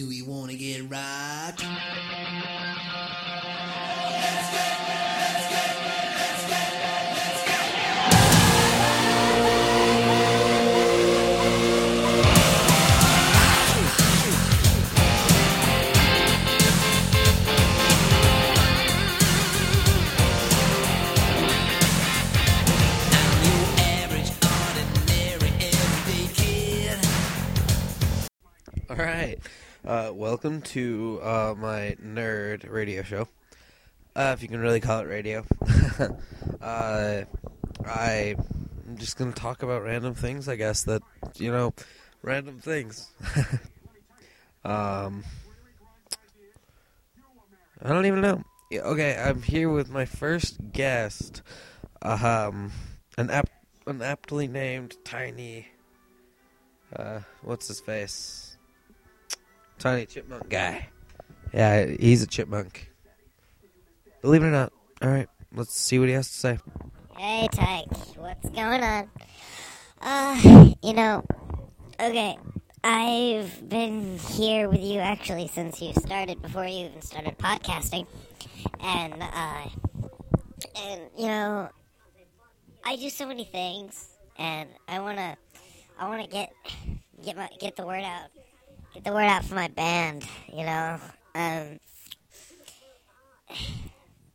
Do we wanna get rocked? I'm your average, ordinary, everyday kid. All right. Uh, welcome to uh, my nerd radio show. Uh, if you can really call it radio. uh, I'm just to talk about random things, I guess, that, you know, random things. um, I don't even know. Yeah, Okay, I'm here with my first guest, um, an ap- an aptly named tiny, uh, what's his face? Tiny chipmunk guy. Yeah, he's a chipmunk. Believe it or not. All right, let's see what he has to say. Hey, Tyke, what's going on? Uh, you know, okay, I've been here with you actually since you started, before you even started podcasting, and, uh, and, you know, I do so many things, and I wanna, I wanna get, get my, get the word out, get the word out for my band, you know, um,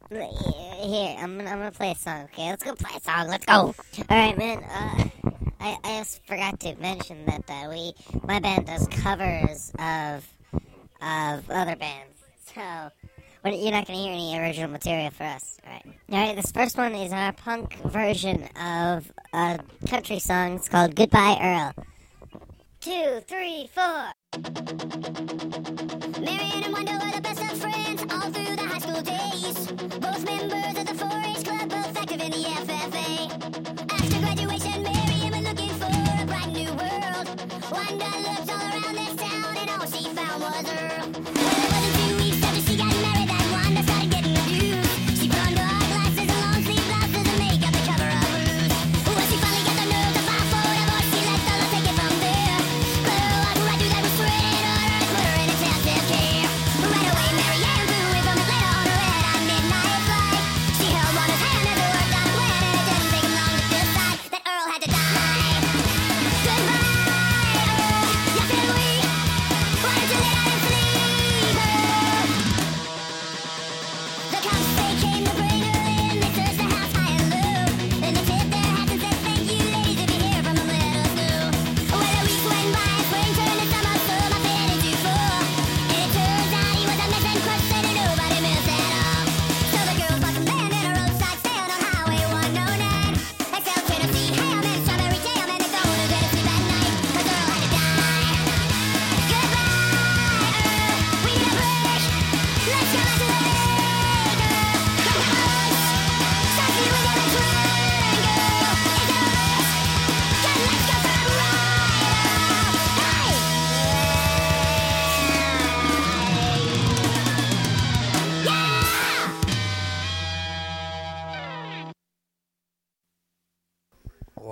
here, I'm gonna, I'm gonna play a song. Okay, let's go play a song. Let's go. All right, man. Uh, I, I just forgot to mention that uh, we, my band does covers of, of other bands. So, you're not gonna hear any original material for us. All right. All right. This first one is our punk version of a country song. It's called "Goodbye Earl." Two, three, four. Marion and Wanda were the best of friends all through the high school days. Both members of the 4-H club, both active in the FFA. After graduation, Marion went looking for a brand new world. Wanda looked all around this town and all she found was looking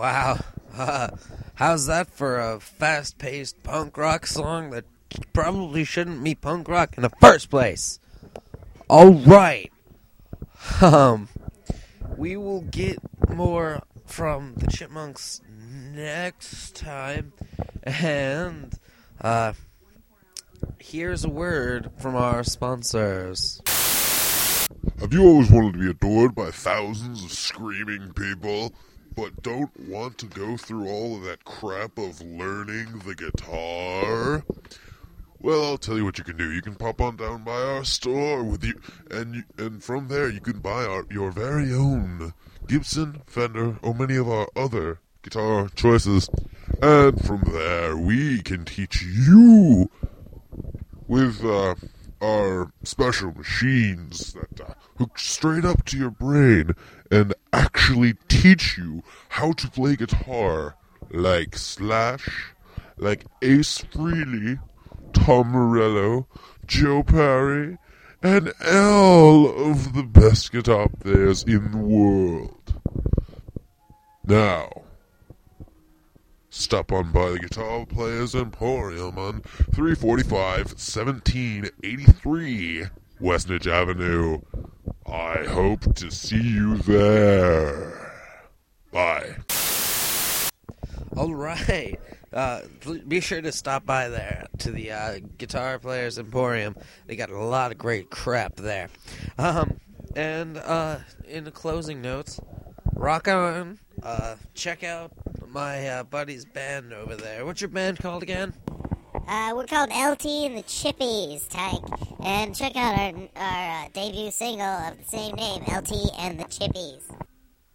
Wow. Uh, how's that for a fast paced punk rock song that probably shouldn't be punk rock in the first place? Alright. Um, we will get more from the Chipmunks next time. And, uh, here's a word from our sponsors. Have you always wanted to be adored by thousands of screaming people, but don't want to go through all of that crap of learning the guitar? Well, I'll tell you what you can do. You can pop on down by our store with you, and you, and from there you can buy our your very own Gibson, Fender, or many of our other guitar choices. And from there we can teach you with uh, our special machines that uh, hook straight up to your brain and actually teach you how to play guitar like Slash, like Ace Frehley, Tom Morello, Joe Perry, and all of the best guitar players in the world. Now, stop on by the Guitar Players Emporium on 345 1783 Westnedge Avenue. I hope to see you there. Bye. All right. Uh, be sure to stop by there to the uh, Guitar Players Emporium. They got a lot of great crap there. Um, and uh, in the closing notes, rock on. Uh, check out my uh, buddy's band over there. What's your band called again? Uh, we're called LT and the Chippies, Tyke. And check out our, our uh, debut single of the same name, LT and the Chippies.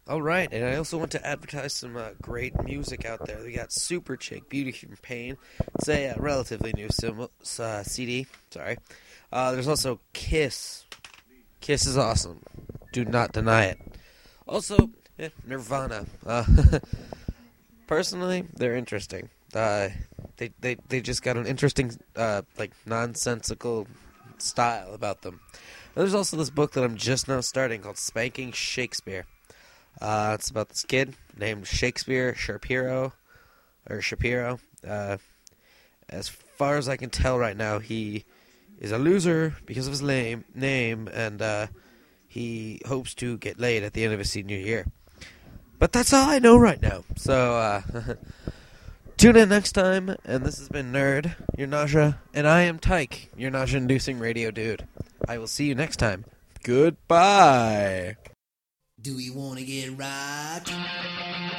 All right, and I also want to advertise some uh, great music out there. We got Superchick, Beauty from Pain. It's a uh, relatively new sim- uh, CD. Sorry. Uh, there's also Kiss. Kiss is awesome. Do not deny it. Also, eh, Nirvana. Uh, personally, they're interesting. Uh, they, they they just got an interesting, like nonsensical style about them. And there's also this book that I'm just now starting called Spanking Shakespeare. Uh, it's about this kid named Shakespeare Shapiro, or Shapiro. Uh, as far as I can tell right now, he is a loser because of his lame name, and uh, he hopes to get laid at the end of his senior year. But that's all I know right now. So uh, tune in next time, and this has been Nerd, your nausea, and I am Tyke, your nausea-inducing radio dude. I will see you next time. Goodbye. Do you want to get right?